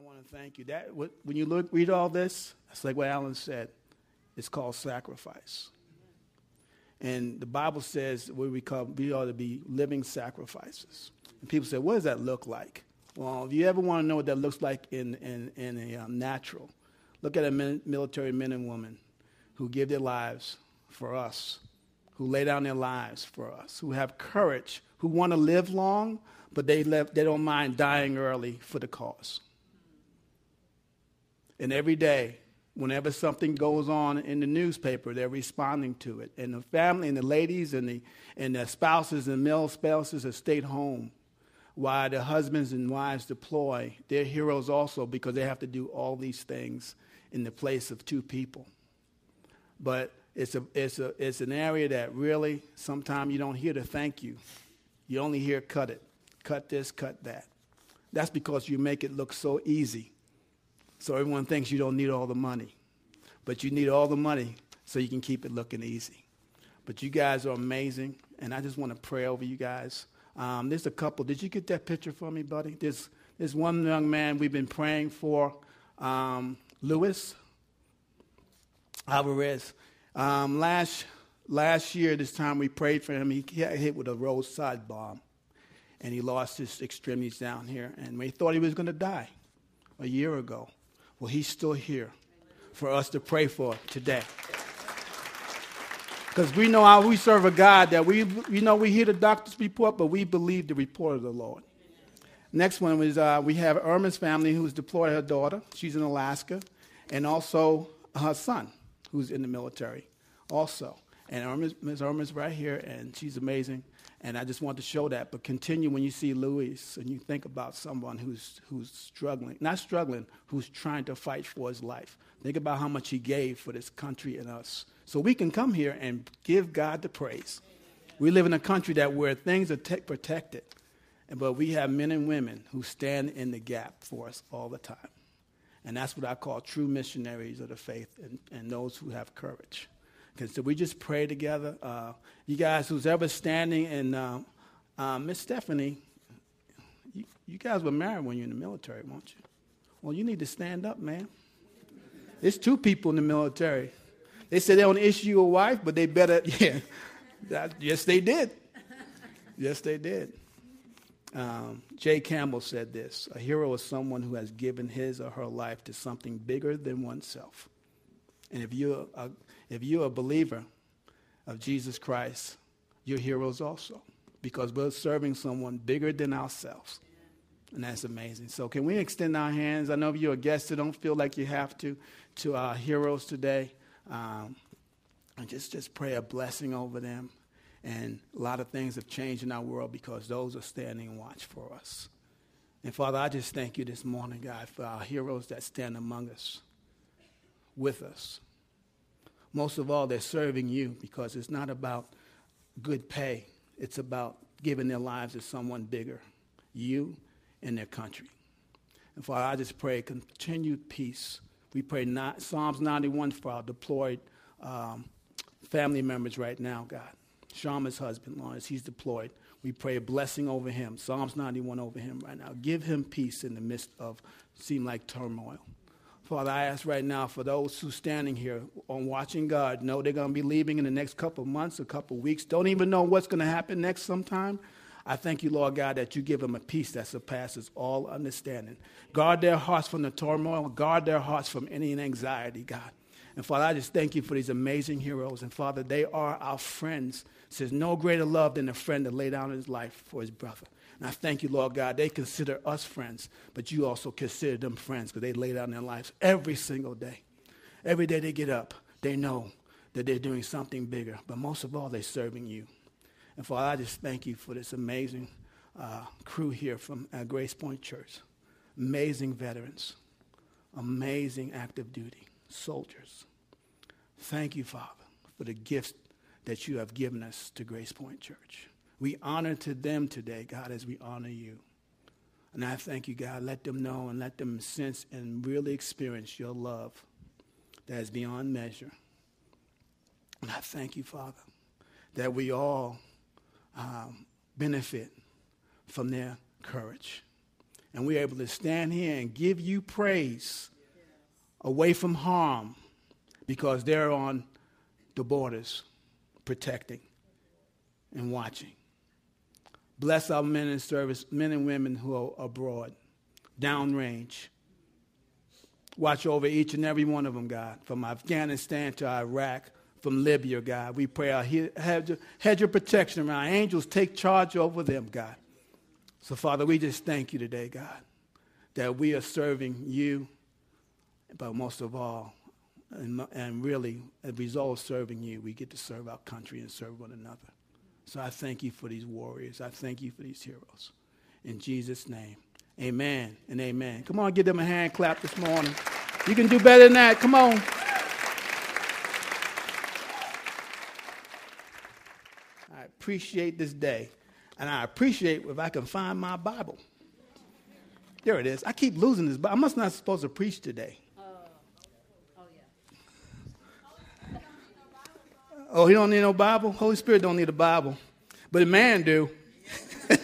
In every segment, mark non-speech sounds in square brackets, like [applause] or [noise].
I want to thank you. That when you look read all this, it's like what Alan said. It's called sacrifice. And the Bible says we, become, we ought to be living sacrifices. And people say, what does that look like? Well, if you ever want to know what that looks like in, in, in a um, natural, look at a min- military men and women who give their lives for us, who lay down their lives for us, who have courage, who want to live long, but they, live, they don't mind dying early for the cause. And every day, whenever something goes on in the newspaper, they're responding to it. And the family and the ladies and the, and the spouses and male spouses have stayed home while the husbands and wives deploy. They're heroes also because they have to do all these things in the place of two people. But it's, a, it's, a, it's an area that really sometimes you don't hear the thank you. You only hear cut it, cut this, cut that. That's because you make it look so easy so everyone thinks you don't need all the money. But you need all the money so you can keep it looking easy. But you guys are amazing, and I just want to pray over you guys. Um, there's a couple. Did you get that picture for me, buddy? There's, there's one young man we've been praying for, um, Luis Alvarez. Um, last, last year, this time we prayed for him. He got hit with a roadside bomb, and he lost his extremities down here, and we thought he was going to die a year ago. Well, he's still here for us to pray for today. Because we know how we serve a God that we, you know, we hear the doctor's report, but we believe the report of the Lord. Next one was uh, we have Irma's family who's deployed her daughter. She's in Alaska. And also her son, who's in the military also. And Irma's, Ms. Irma's right here, and she's amazing. And I just want to show that. But continue when you see Luis and you think about someone who's, who's struggling, not struggling, who's trying to fight for his life. Think about how much he gave for this country and us. So we can come here and give God the praise. We live in a country that where things are te- protected, but we have men and women who stand in the gap for us all the time. And that's what I call true missionaries of the faith and, and those who have courage. Because so we just pray together. Uh, you guys, who's ever standing, and uh, uh, Miss Stephanie, you, you, guys were married when you were in the military, weren't you? Well, you need to stand up, man. There's two people in the military. They said they don't issue you a wife, but they better, [laughs] yeah. That, yes, they did. Yes, they did. Um, Jay Campbell said this A hero is someone who has given his or her life to something bigger than oneself. And if you're a, if you're a believer of Jesus Christ, you're heroes also because we're serving someone bigger than ourselves. And that's amazing. So, can we extend our hands? I know if you're a guest, so don't feel like you have to, to our heroes today. Um, and just, just pray a blessing over them. And a lot of things have changed in our world because those are standing watch for us. And Father, I just thank you this morning, God, for our heroes that stand among us, with us most of all, they're serving you because it's not about good pay. It's about giving their lives to someone bigger, you and their country. And Father, I just pray continued peace. We pray not, Psalms 91 for our deployed um, family members right now, God. Shama's husband, Lawrence, he's deployed. We pray a blessing over him. Psalms 91 over him right now. Give him peace in the midst of seem like turmoil. Father, I ask right now for those who standing here on watching God, know they're going to be leaving in the next couple months, a couple weeks, don't even know what's going to happen next sometime. I thank you, Lord God, that you give them a peace that surpasses all understanding. Guard their hearts from the turmoil, guard their hearts from any anxiety, God. And Father, I just thank you for these amazing heroes. And Father, they are our friends. Says no greater love than a friend to lay down his life for his brother. And I thank you, Lord God, they consider us friends, but you also consider them friends because they lay down their lives every single day. Every day they get up, they know that they're doing something bigger, but most of all, they're serving you. And Father, I just thank you for this amazing uh, crew here from uh, Grace Point Church. Amazing veterans, amazing active duty soldiers. Thank you, Father, for the gifts that you have given us to Grace Point Church. We honor to them today, God, as we honor you. And I thank you, God. Let them know and let them sense and really experience your love that is beyond measure. And I thank you, Father, that we all um, benefit from their courage And we're able to stand here and give you praise away from harm because they're on the borders protecting and watching. Bless our men in service, men and women who are abroad, downrange. Watch over each and every one of them, God, from Afghanistan to Iraq, from Libya, God. We pray our hedge, your protection around. Angels take charge over them, God. So, Father, we just thank you today, God, that we are serving you, but most of all, and, and really, as a result of serving you, we get to serve our country and serve one another. So I thank you for these warriors. I thank you for these heroes. In Jesus' name, amen and amen. Come on, give them a hand clap this morning. You can do better than that. Come on. I appreciate this day. And I appreciate if I can find my Bible. There it is. I keep losing this, but I must not supposed to preach today. Oh, he don't need no Bible? Holy Spirit don't need a Bible. But a man do. [laughs]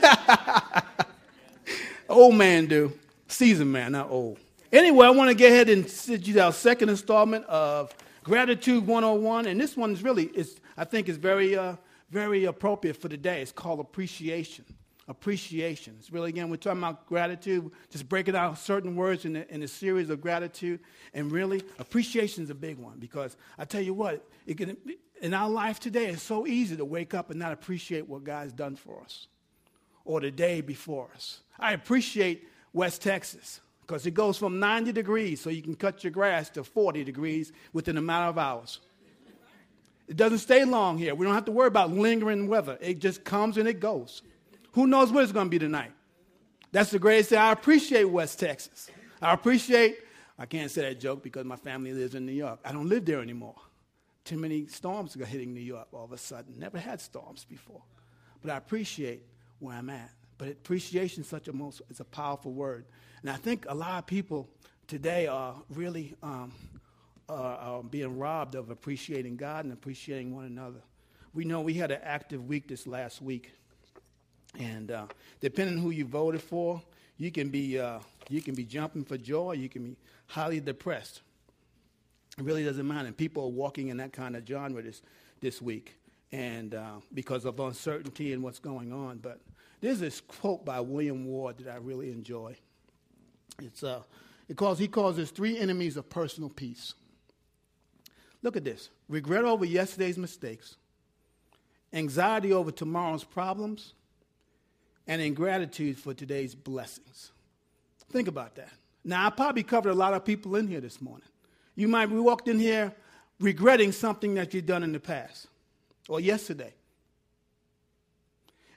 old man do. Seasoned man, not old. Anyway, I want to get ahead and send you our second installment of Gratitude 101. And this one is really, is, I think, is very, uh, very appropriate for today. It's called Appreciation appreciation. It's really, again, we're talking about gratitude, just breaking out certain words in the, in the series of gratitude. And really, appreciation is a big one because I tell you what, it can, in our life today, it's so easy to wake up and not appreciate what God's done for us or the day before us. I appreciate West Texas because it goes from 90 degrees, so you can cut your grass to 40 degrees within a matter of hours. It doesn't stay long here. We don't have to worry about lingering weather. It just comes and it goes. Who knows what it's going to be tonight? That's the greatest thing. I appreciate West Texas. I appreciate, I can't say that joke because my family lives in New York. I don't live there anymore. Too many storms are hitting New York all of a sudden. Never had storms before. But I appreciate where I'm at. But appreciation is such a most, it's a powerful word. And I think a lot of people today are really um, are being robbed of appreciating God and appreciating one another. We know we had an active week this last week. And uh, depending on who you voted for, you can be uh, you can be jumping for joy. You can be highly depressed. It really doesn't matter. And people are walking in that kind of genre this this week, and uh, because of uncertainty and what's going on. But there's this quote by William Ward that I really enjoy. It's uh, it calls he calls this three enemies of personal peace. Look at this: regret over yesterday's mistakes, anxiety over tomorrow's problems and ingratitude for today's blessings. Think about that. Now, I probably covered a lot of people in here this morning. You might be walked in here regretting something that you've done in the past or yesterday.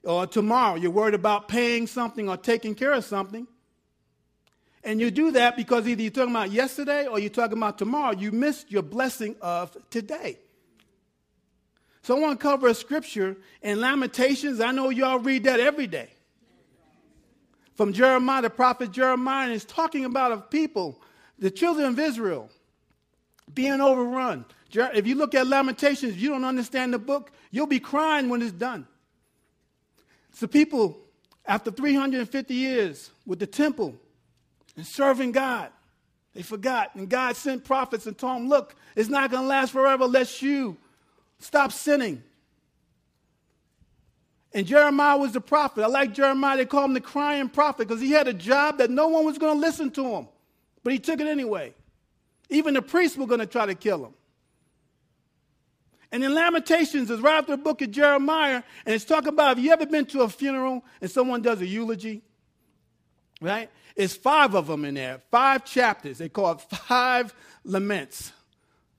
Or tomorrow, you're worried about paying something or taking care of something. And you do that because either you're talking about yesterday or you're talking about tomorrow. You missed your blessing of today. So I want to cover a scripture in Lamentations. I know y'all read that every day from Jeremiah, the prophet Jeremiah, is talking about of people, the children of Israel, being overrun. If you look at Lamentations, you don't understand the book, you'll be crying when it's done. So people, after 350 years with the temple and serving God, they forgot. And God sent prophets and told them, look, it's not going to last forever unless you stop sinning. And Jeremiah was the prophet. I like Jeremiah. They call him the crying prophet because he had a job that no one was going to listen to him. But he took it anyway. Even the priests were going to try to kill him. And in Lamentations, it's right after the book of Jeremiah, and it's talking about have you ever been to a funeral and someone does a eulogy? Right? It's five of them in there, five chapters. They call it five laments,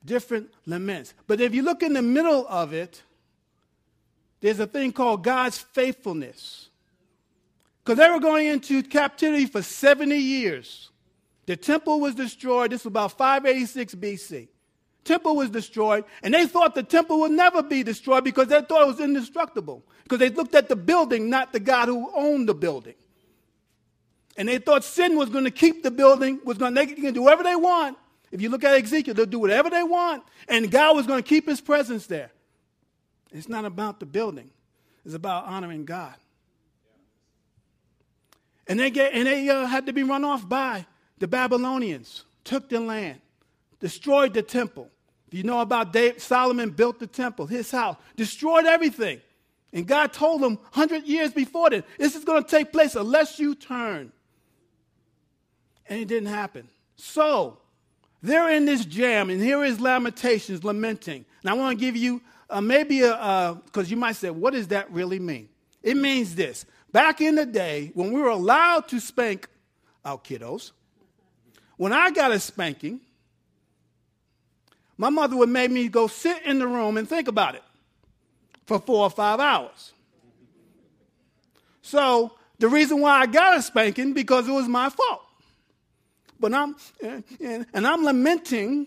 different laments. But if you look in the middle of it, there's a thing called God's faithfulness. Because they were going into captivity for 70 years. The temple was destroyed. This was about 586 BC. Temple was destroyed, and they thought the temple would never be destroyed because they thought it was indestructible. Because they looked at the building, not the God who owned the building. And they thought sin was going to keep the building, was going to, they can do whatever they want. If you look at Ezekiel, they'll do whatever they want, and God was going to keep his presence there. It's not about the building, it's about honoring God. And they, get, and they uh, had to be run off by the Babylonians, took the land, destroyed the temple. Do you know about David? Solomon built the temple, his house, destroyed everything. And God told him 100 years before that, this is going to take place unless you turn. And it didn't happen. So, they're in this jam, and here is Lamentations lamenting. And I want to give you uh, maybe a, because uh, you might say, what does that really mean? It means this. Back in the day, when we were allowed to spank our kiddos, when I got a spanking, my mother would make me go sit in the room and think about it for four or five hours. So the reason why I got a spanking because it was my fault. But I'm and, and I'm lamenting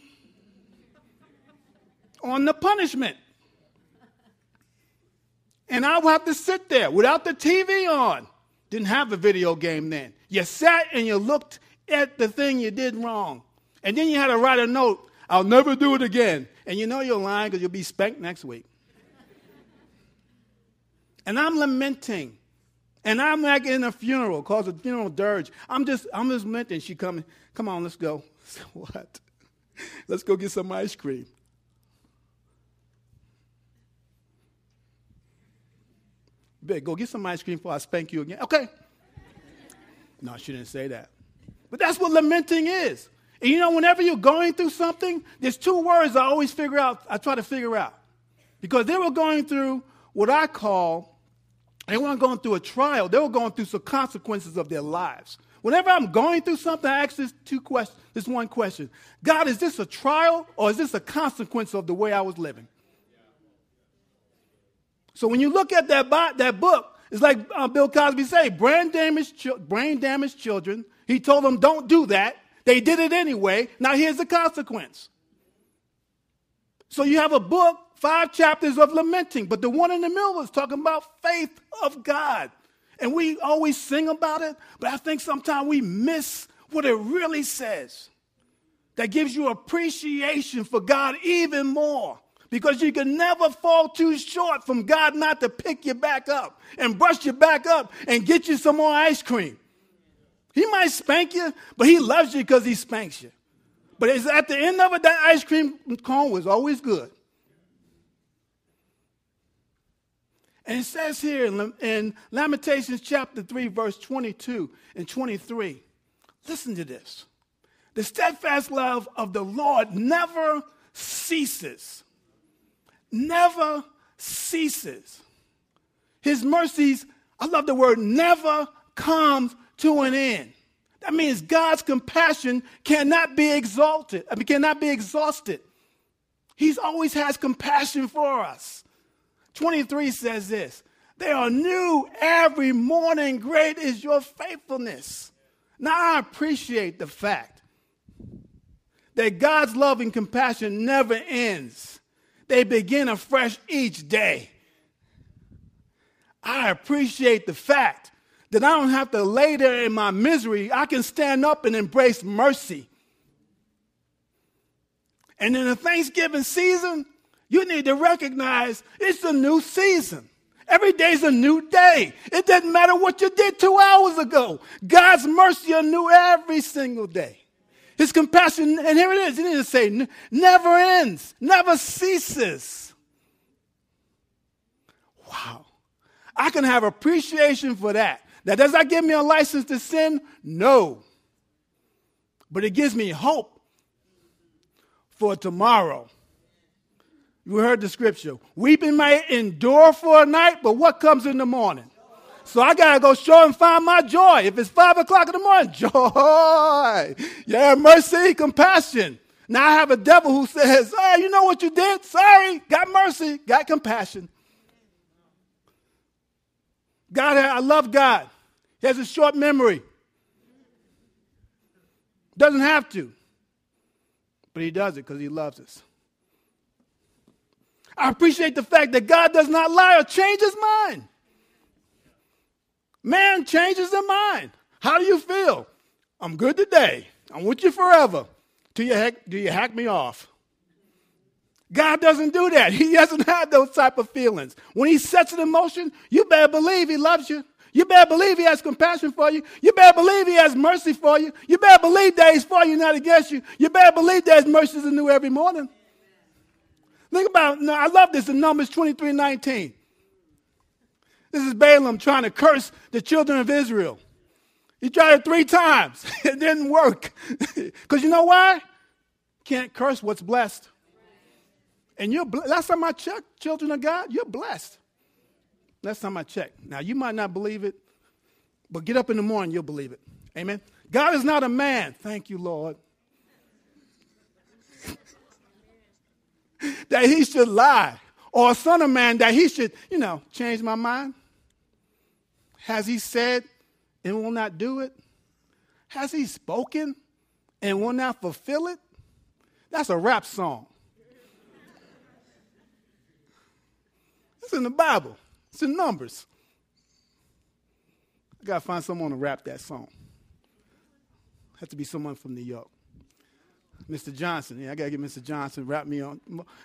on the punishment. And I would have to sit there without the TV on. Didn't have a video game then. You sat and you looked at the thing you did wrong. And then you had to write a note, I'll never do it again. And you know you're lying because you'll be spanked next week. and I'm lamenting. And I'm like in a funeral, cause a funeral dirge. I'm just, I'm just lamenting. She coming, come on, let's go. [laughs] what? Let's go get some ice cream. better go get some ice cream before I spank you again. Okay. No, she didn't say that. But that's what lamenting is. And you know, whenever you're going through something, there's two words I always figure out, I try to figure out. Because they were going through what I call, they weren't going through a trial, they were going through some consequences of their lives. Whenever I'm going through something, I ask this two questions, this one question. God, is this a trial or is this a consequence of the way I was living? So when you look at that, that book, it's like uh, Bill Cosby said, brain damaged, brain damaged children. He told them, don't do that. They did it anyway. Now here's the consequence. So you have a book, five chapters of lamenting, but the one in the middle is talking about faith of God. And we always sing about it, but I think sometimes we miss what it really says. That gives you appreciation for God even more because you can never fall too short from God not to pick you back up and brush you back up and get you some more ice cream. He might spank you, but he loves you because he spanks you. But it's at the end of it, that ice cream cone was always good. And it says here in, Lamentations chapter 3, verse 22 and 23, listen to this. The steadfast love of the Lord never ceases never ceases. His mercies, I love the word never comes to an end. That means God's compassion cannot be exalted, I mean, cannot be exhausted. He's always has compassion for us. 23 says this They are new every morning. Great is your faithfulness. Now, I appreciate the fact that God's love and compassion never ends. They begin afresh each day. I appreciate the fact that I don't have to lay there in my misery. I can stand up and embrace mercy. And in the Thanksgiving season, you need to recognize it's a new season. Every day's a new day. It doesn't matter what you did two hours ago. God's mercy are new every single day. His compassion, and here it is, you need to say never ends, never ceases. Wow. I can have appreciation for that. Now, does that give me a license to sin? No. But it gives me hope for tomorrow. You heard the scripture. Weeping may endure for a night, but what comes in the morning? So I got to go show and find my joy. If it's five o'clock in the morning, [laughs] joy. Yeah, mercy, compassion. Now I have a devil who says, Oh, you know what you did? Sorry. Got mercy, got compassion. God, I love God. He has a short memory. Doesn't have to, but He does it because He loves us. I appreciate the fact that God does not lie or change His mind. Man changes their mind. How do you feel? I'm good today. I'm with you forever. Do you hack, do you hack me off? God doesn't do that. [laughs] He doesn't have those type of feelings. When he sets it in motion, you better believe he loves you. You better believe he has compassion for you. You better believe he has mercy for you. You better believe that he's for you, not against you. You better believe that mercies are new every morning. Think about it. I love this in Numbers 23 19. This is Balaam trying to curse the children of Israel. He tried it three times. [laughs] it didn't work. [laughs] Because you know why? Can't curse what's blessed. And you're last time I checked, children of God, you're blessed. Last time I checked. Now you might not believe it, but get up in the morning, you'll believe it. Amen. God is not a man. Thank you, Lord. [laughs] that he should lie. Or a son of man that he should, you know, change my mind. Has he said and will not do it? Has he spoken and will not fulfill it? That's a rap song. It's in the Bible. It's in Numbers. I gotta find someone to rap that song. Had to be someone from New York. Mr. Johnson. Yeah, I gotta get Mr. Johnson rap me on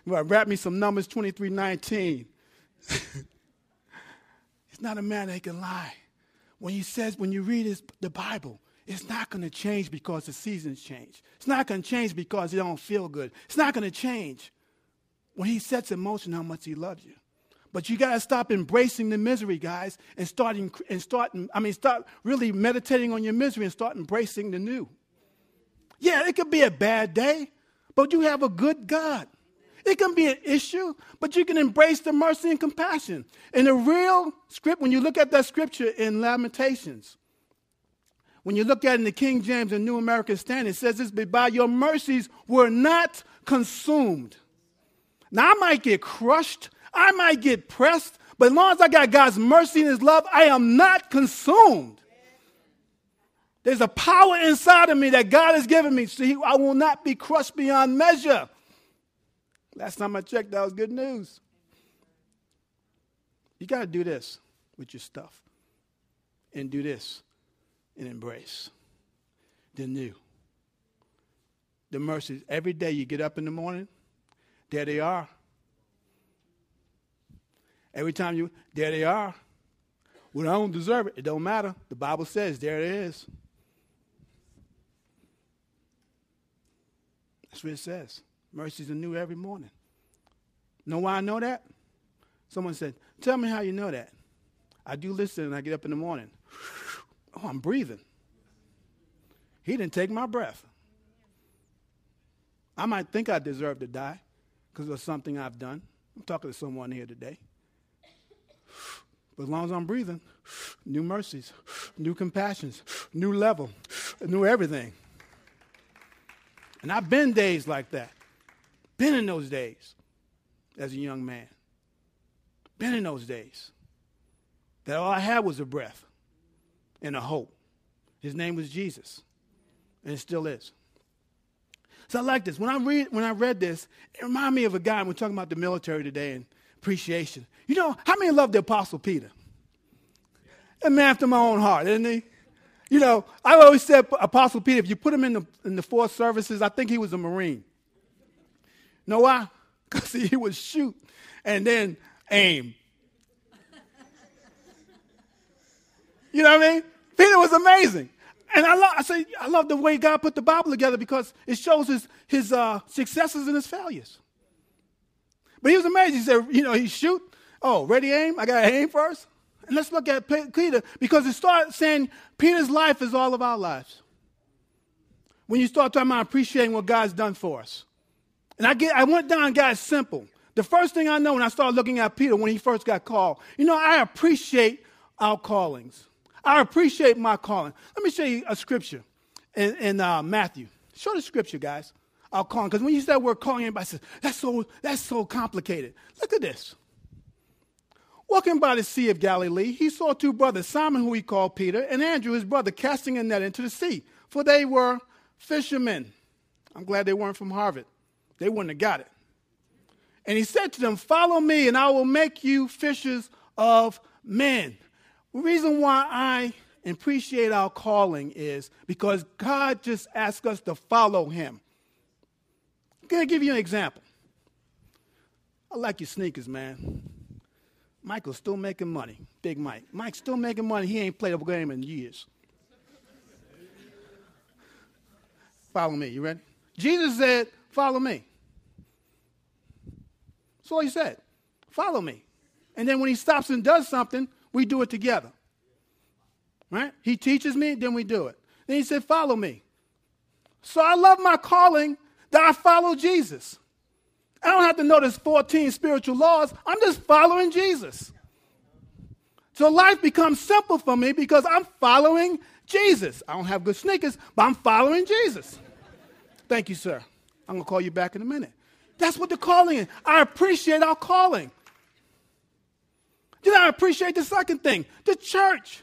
rap me some numbers 2319. He's [laughs] not a man that can lie when he says, when you read his, the Bible, it's not to change because the seasons change. It's not to change because you don't feel good. It's not to change when he sets in motion how much he loves you. But you got to stop embracing the misery, guys, and start, and start, I mean, start really meditating on your misery and start embracing the new. Yeah, it could be a bad day, but you have a good God. It can be an issue, but you can embrace the mercy and compassion. In the real script, when you look at that scripture in Lamentations, when you look at it in the King James and New American Standard, it says this, but by your mercies were not consumed. Now, I might get crushed, I might get pressed, but as long as I got God's mercy and His love, I am not consumed. There's a power inside of me that God has given me, so I will not be crushed beyond measure. Last time I checked, that was good news. You got to do this with your stuff and do this and embrace the new. The mercies. Every day you get up in the morning, there they are. Every time you, there they are. Well, I don't deserve it. It don't matter. The Bible says there it is. That's what it says. Mercies are new every morning. Know why I know that? Someone said, Tell me how you know that. I do listen and I get up in the morning. Oh, I'm breathing. He didn't take my breath. I might think I deserve to die because of something I've done. I'm talking to someone here today. But as long as I'm breathing, new mercies, new compassions, new level, new everything. And I've been days like that. Been in those days as a young man. Been in those days. That all I had was a breath and a hope. His name was Jesus. And it still is. So I like this. When I read when I read this, it reminded me of a guy, we're talking about the military today and appreciation. You know, how many love the Apostle Peter? A man after my own heart, isn't he? You know, I always said Apostle Peter, if you put him in the in the four services, I think he was a Marine. know why? [laughs] Because he would shoot and then aim. You know what I mean? Peter was amazing. And I, love, I say, I love the way God put the Bible together because it shows his, his uh, successes and his failures. But he was amazing. He said, you know, he shoot. Oh, ready, aim? I got to aim first. And let's look at Peter because it starts saying Peter's life is all of our lives. When you start talking about appreciating what God's done for us. And I, get, I went down and got simple. The first thing I know when I started looking at Peter when he first got called, you know, I appreciate our callings. I appreciate my calling. Let me show you a scripture in, in uh, Matthew. Show the scripture, guys. Our calling. Because when you say that word calling, everybody says, that's so, that's so complicated. Look at this. Walking by the Sea of Galilee, he saw two brothers, Simon, who he called Peter, and Andrew, his brother, casting a net into the sea, for they were fishermen. I'm glad they weren't from Harvard. They wouldn't have got it. And he said to them, Follow me, and I will make you fishers of men. The reason why I appreciate our calling is because God just asks us to follow him. I'm going to give you an example. I like your sneakers, man. Michael's still making money. Big Mike. Mike's still making money. He ain't played a game in years. Follow me. You ready? Jesus said, Follow me. That's all he said. Follow me. And then when he stops and does something, we do it together. Right? He teaches me, then we do it. Then he said, Follow me. So I love my calling that I follow Jesus. I don't have to know there's 14 spiritual laws. I'm just following Jesus. So life becomes simple for me because I'm following Jesus. I don't have good sneakers, but I'm following Jesus. Thank you, sir. I'm going to call you back in a minute. That's what the calling is. I appreciate our calling. Then I appreciate the second thing the church.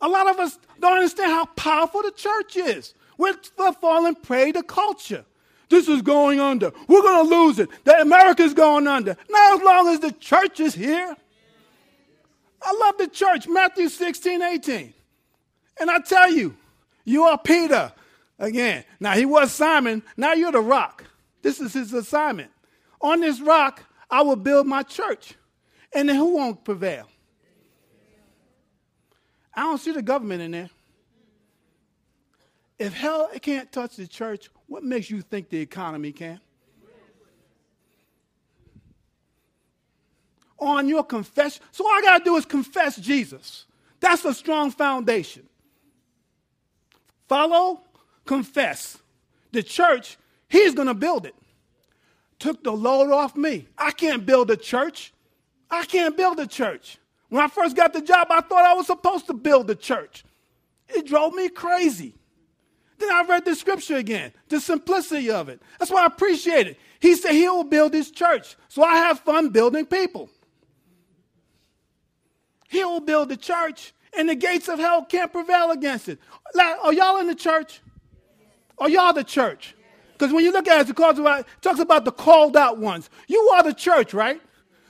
A lot of us don't understand how powerful the church is. We're falling prey to culture. This is going under. We're going to lose it. The America's going under. Not as long as the church is here. I love the church. Matthew 16, 18. And I tell you, you are Peter. Again, now he was Simon. Now you're the rock. This is his assignment. On this rock, I will build my church. And then who won't prevail? I don't see the government in there. If hell can't touch the church, what makes you think the economy can? On your confession. So all I got to do is confess Jesus. That's a strong foundation. Follow, confess. The church, he's going to build it. Took the load off me. I can't build a church. I can't build a church. When I first got the job, I thought I was supposed to build a church. It drove me crazy. Then I read the scripture again, the simplicity of it. That's why I appreciate it. He said he will build his church. So I have fun building people. He will build the church, and the gates of hell can't prevail against it. Are y'all in the church? Are y'all the church? Because when you look at it, it talks about the called out ones. You are the church, right?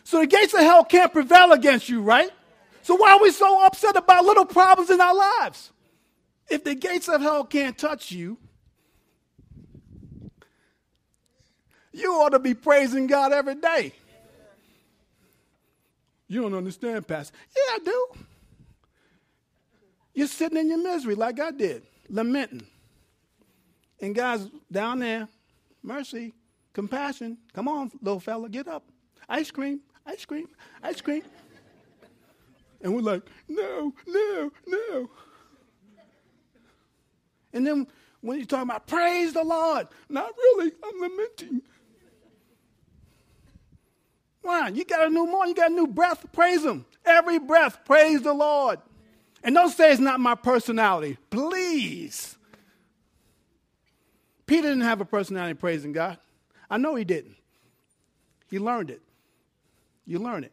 So the gates of hell can't prevail against you, right? So why are we so upset about little problems in our lives? If the gates of hell can't touch you, you ought to be praising God every day. You don't understand, Pastor. Yeah, I do. You're sitting in your misery like I did, lamenting. And God's down there, mercy, compassion. Come on, little fella, get up. Ice cream, ice cream, ice cream. And we're like, no, no, no. And then when you talk about praise the Lord, not really, I'm lamenting. Why? You got a new morning, you got a new breath, praise Him. Every breath, praise the Lord. And don't say it's not my personality. Please. Peter didn't have a personality praising God. I know he didn't. He learned it. You learn it.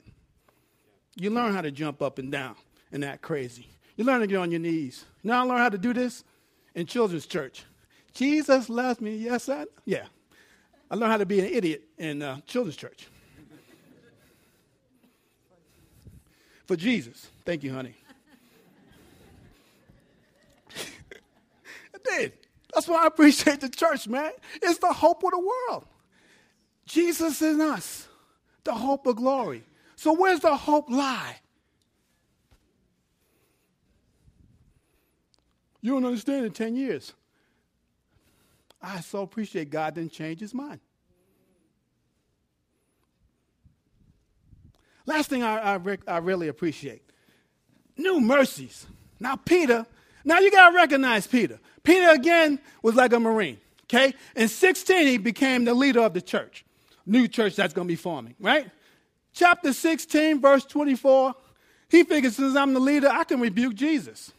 You learn how to jump up and down and act crazy. You learn to get on your knees. You I learned how to do this? In children's church. Jesus loves me. Yes, I. Yeah. I learned how to be an idiot in uh, children's church. For Jesus. Thank you, honey. [laughs] I did. That's why I appreciate the church, man. It's the hope of the world. Jesus in us, the hope of glory. So where's the hope lie? You don't understand in 10 years. I so appreciate God didn't change his mind. Last thing I, I, I really appreciate new mercies. Now, Peter, now you got to recognize Peter. Peter, again, was like a Marine, okay? In 16, he became the leader of the church, new church that's going to be forming, right? Chapter 16, verse 24, he figures since I'm the leader, I can rebuke Jesus.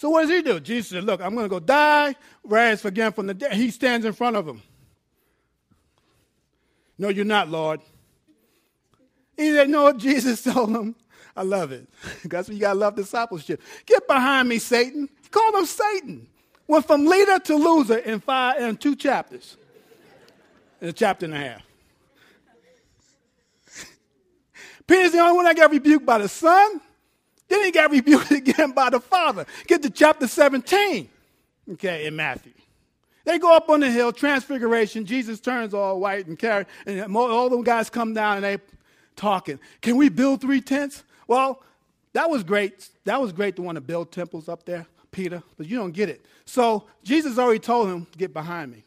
So what does he do? Jesus said, Look, I'm going to go die, rise again from the dead. He stands in front of him. No, you're not, Lord. He said, No, [laughs] Jesus told him. I love it. [laughs] That's what you got to love discipleship. Get behind me, Satan. He called him Satan. Went from leader to loser in five in two chapters. In a chapter and a half. [laughs] Peter's the only one that got rebuked by the Son then he got rebuked [laughs] again by the Father. Get to chapter 17, okay, in Matthew. They go up on the hill, transfiguration. Jesus turns all white and carry, and all the guys come down and they talking. Can we build three tents? Well, that was great. That was great to want to build temples up there, Peter, but you don't get it. So Jesus already told him, Get behind me.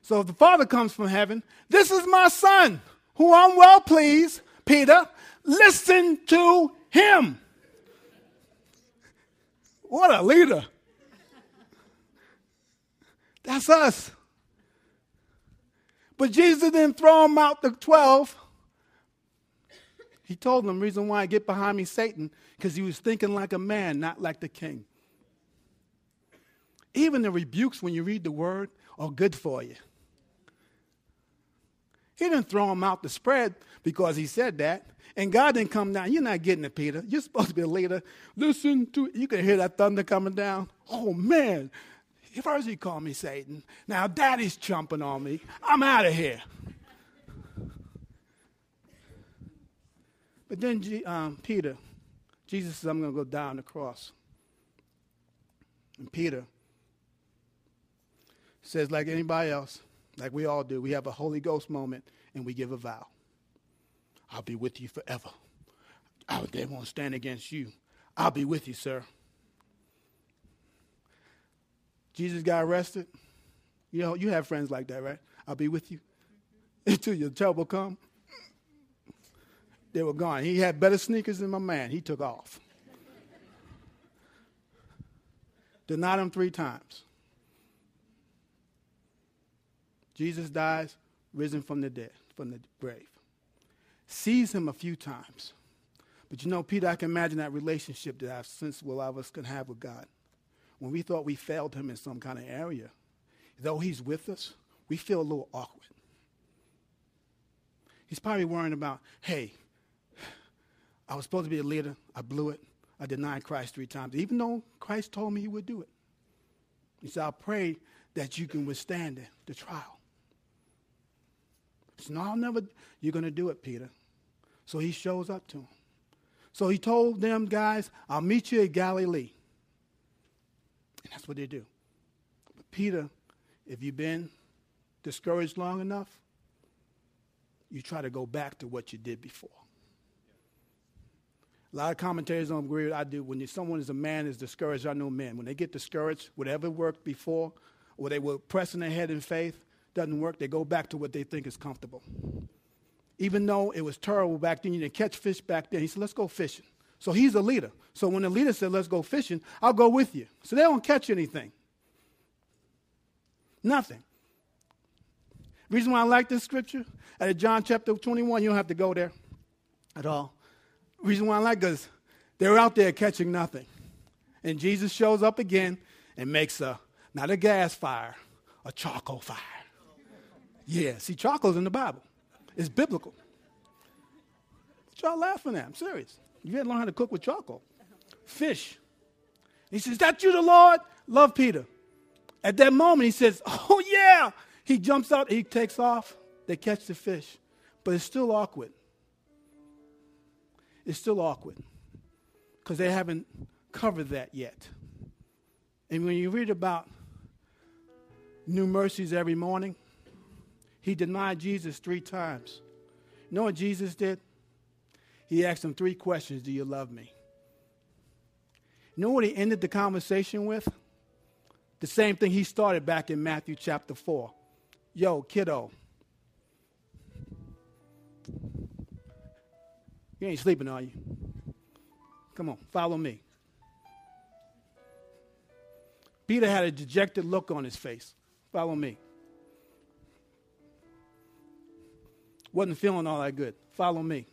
So if the Father comes from heaven, this is my Son, who I'm well pleased, Peter. Listen to him. What a leader. That's us. But Jesus didn't throw them out the 12. He told them, reason why I get behind me, Satan, because he was thinking like a man, not like the king. Even the rebukes when you read the word are good for you. He didn't throw them out the spread because he said that. And God didn't come down. You're not getting it, Peter. You're supposed to be a leader. Listen to You can hear that thunder coming down. Oh, man. First he called me Satan. Now daddy's jumping on me. I'm out of here. But then G, um, Peter, Jesus says, I'm going to go down the cross. And Peter says, like anybody else, like we all do, we have a Holy Ghost moment and we give a vow. I'll be with you forever. They won't stand against you. I'll be with you, sir. Jesus got arrested. You know, you have friends like that, right? I'll be with you [laughs] until your trouble come. They were gone. He had better sneakers than my man. He took off. Denied him three times. Jesus dies, risen from the dead, from the grave. Sees him a few times. But you know, Peter, I can imagine that relationship that I've sensed all of us can have with God. When we thought we failed him in some kind of area, though he's with us, we feel a little awkward. He's probably worrying about, hey, I was supposed to be a leader. I blew it. I denied Christ three times, even though Christ told me he would do it. He said, I pray that you can withstand it, the trial. He said, No, I'll never, you're going to do it, Peter. So he shows up to him. So he told them guys, I'll meet you at Galilee. And that's what they do. But Peter, if you've been discouraged long enough, you try to go back to what you did before. A lot of commentators don't agree with I do. When someone is a man is discouraged, I know men. When they get discouraged, whatever worked before, or they were pressing ahead in faith, doesn't work, they go back to what they think is comfortable. Even though it was terrible back then, you didn't catch fish back then. He said, let's go fishing. So he's a leader. So when the leader said, let's go fishing, I'll go with you. So they don't catch anything. Nothing. Reason why I like this scripture, at John chapter 21, you don't have to go there at all. Reason why I like this, they're out there catching nothing. And Jesus shows up again and makes a, not a gas fire, a charcoal fire. Yeah, see, charcoal's in the Bible. It's biblical. What y'all laughing at? I'm serious. You had to learn how to cook with charcoal. Fish. He says, That you, the Lord? Love Peter. At that moment, he says, [laughs] Oh, yeah. He jumps out, he takes off. They catch the fish. But it's still awkward. It's still awkward because they haven't covered that yet. And when you read about new mercies every morning, he denied Jesus three times. You know what Jesus did? He asked him three questions Do you love me? You know what he ended the conversation with? The same thing he started back in Matthew chapter 4. Yo, kiddo. You ain't sleeping, are you? Come on, follow me. Peter had a dejected look on his face. Follow me. Wasn't feeling all that good. Follow me.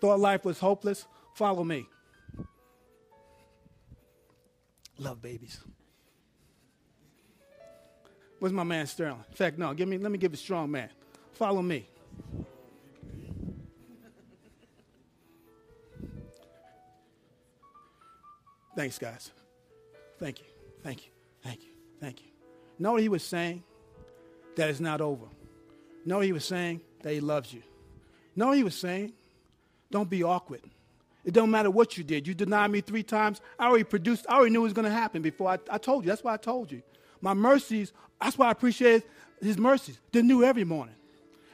Thought life was hopeless. Follow me. Love babies. Where's my man Sterling? In fact, no, give me, let me give a strong man. Follow me. Thanks, guys. Thank you. Thank you. Thank you. Thank you. Know what he was saying? That it's not over. No, he was saying? That he loves you. No, he was saying? Don't be awkward. It don't matter what you did. You denied me three times. I already produced, I already knew it was going to happen before I, I told you. That's why I told you. My mercies, that's why I appreciate his mercies. They're new every morning.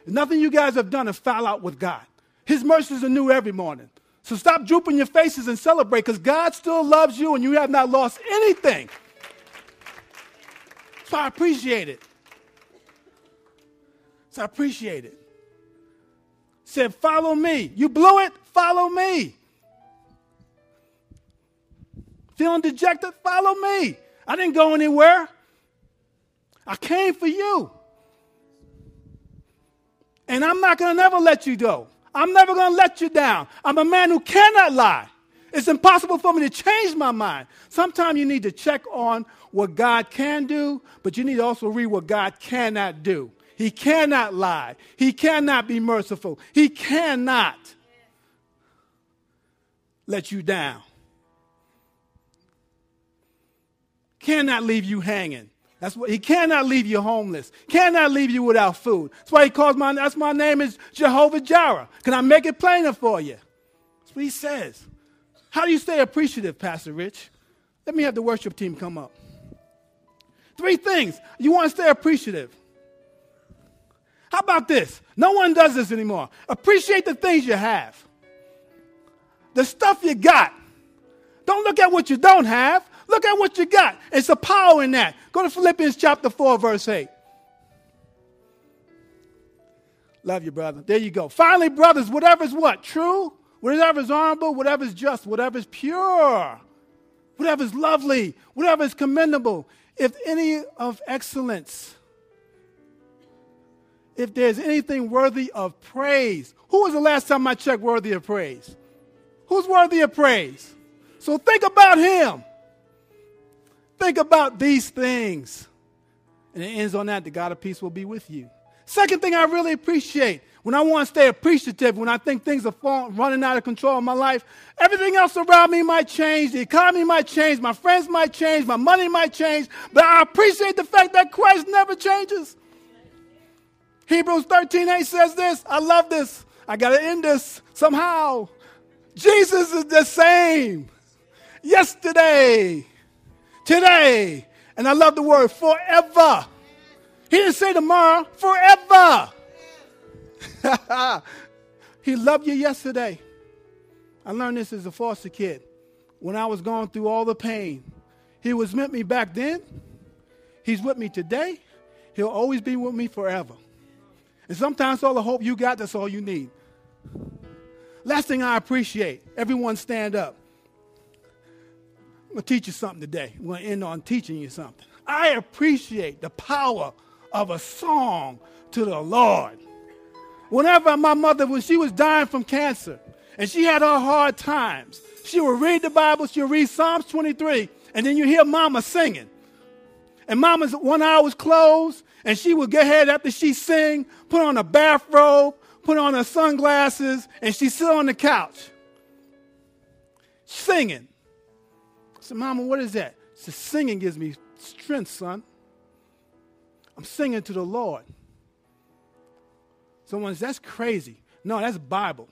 Nothing you guys have done is foul out with God. His mercies are new every morning. So stop drooping your faces and celebrate because God still loves you and you have not lost anything. So I appreciate it. So I appreciate it. Said, follow me. You blew it, follow me. Feeling dejected, follow me. I didn't go anywhere. I came for you. And I'm not going to never let you go. I'm never going to let you down. I'm a man who cannot lie. It's impossible for me to change my mind. Sometimes you need to check on what God can do, but you need to also read what God cannot do. He cannot lie. He cannot be merciful. He cannot let you down. Cannot leave you hanging. That's what he cannot leave you homeless. Cannot leave you without food. That's why he calls my that's my name is Jehovah Jireh. Can I make it plainer for you? That's what he says. How do you stay appreciative, Pastor Rich? Let me have the worship team come up. Three things. You want to stay appreciative. How about this? No one does this anymore. Appreciate the things you have. The stuff you got. Don't look at what you don't have. Look at what you got. It's a power in that. Go to Philippians chapter 4, verse 8. Love you, brother. There you go. Finally, brothers, whatever is what? True, whatever is honorable, whatever is just, whatever is pure, whatever is lovely, whatever is commendable, if any of excellence, if there's anything worthy of praise. Who was the last time I checked worthy of praise? Who's worthy of praise? So think about him. Think about these things. And it ends on that the God of peace will be with you. Second thing I really appreciate when I want to stay appreciative, when I think things are falling, running out of control in my life, everything else around me might change, the economy might change, my friends might change, my money might change, but I appreciate the fact that Christ never changes. Hebrews 13 8 says this. I love this. I got to end this somehow. Jesus is the same yesterday, today, and I love the word forever. He didn't say tomorrow, forever. [laughs] he loved you yesterday. I learned this as a foster kid. When I was going through all the pain, he was with me back then. He's with me today. He'll always be with me forever. And sometimes all the hope you got, that's all you need. Last thing I appreciate, everyone stand up. I'm going to teach you something today. I'm going to end on teaching you something. I appreciate the power of a song to the Lord. Whenever my mother, when she was dying from cancer and she had her hard times, she would read the Bible, she would read Psalms 23, and then you hear mama singing. And mama's one eye was closed, and she would get ahead after she sing, put on a bathrobe, put on her sunglasses, and she sit on the couch singing. I said, Mama, what is that? She said, Singing gives me strength, son. I'm singing to the Lord. Someone says, That's crazy. No, that's Bible.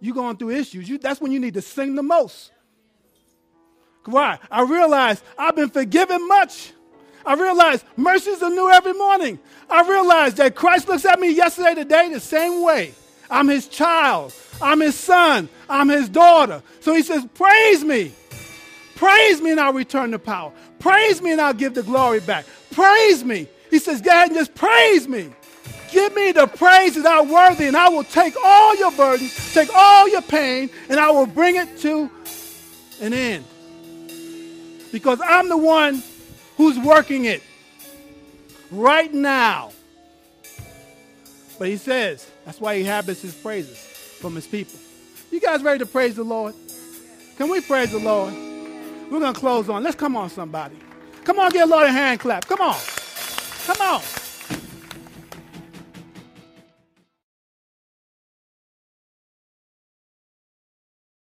You going through issues. You, that's when you need to sing the most. Why? I realize I've been forgiven much. I realize mercies are new every morning. I realize that Christ looks at me yesterday, today, the same way. I'm his child. I'm his son. I'm his daughter. So he says, Praise me. Praise me and I'll return the power. Praise me and I'll give the glory back. Praise me. He says, Go ahead and just praise me. Give me the praise that I'm worthy, and I will take all your burdens, take all your pain, and I will bring it to an end. Because I'm the one who's working it right now. But he says, that's why he habits his praises from his people. You guys ready to praise the Lord? Can we praise the Lord? We're going to close on. Let's come on, somebody. Come on, get a Lord a hand clap. Come on. Come on.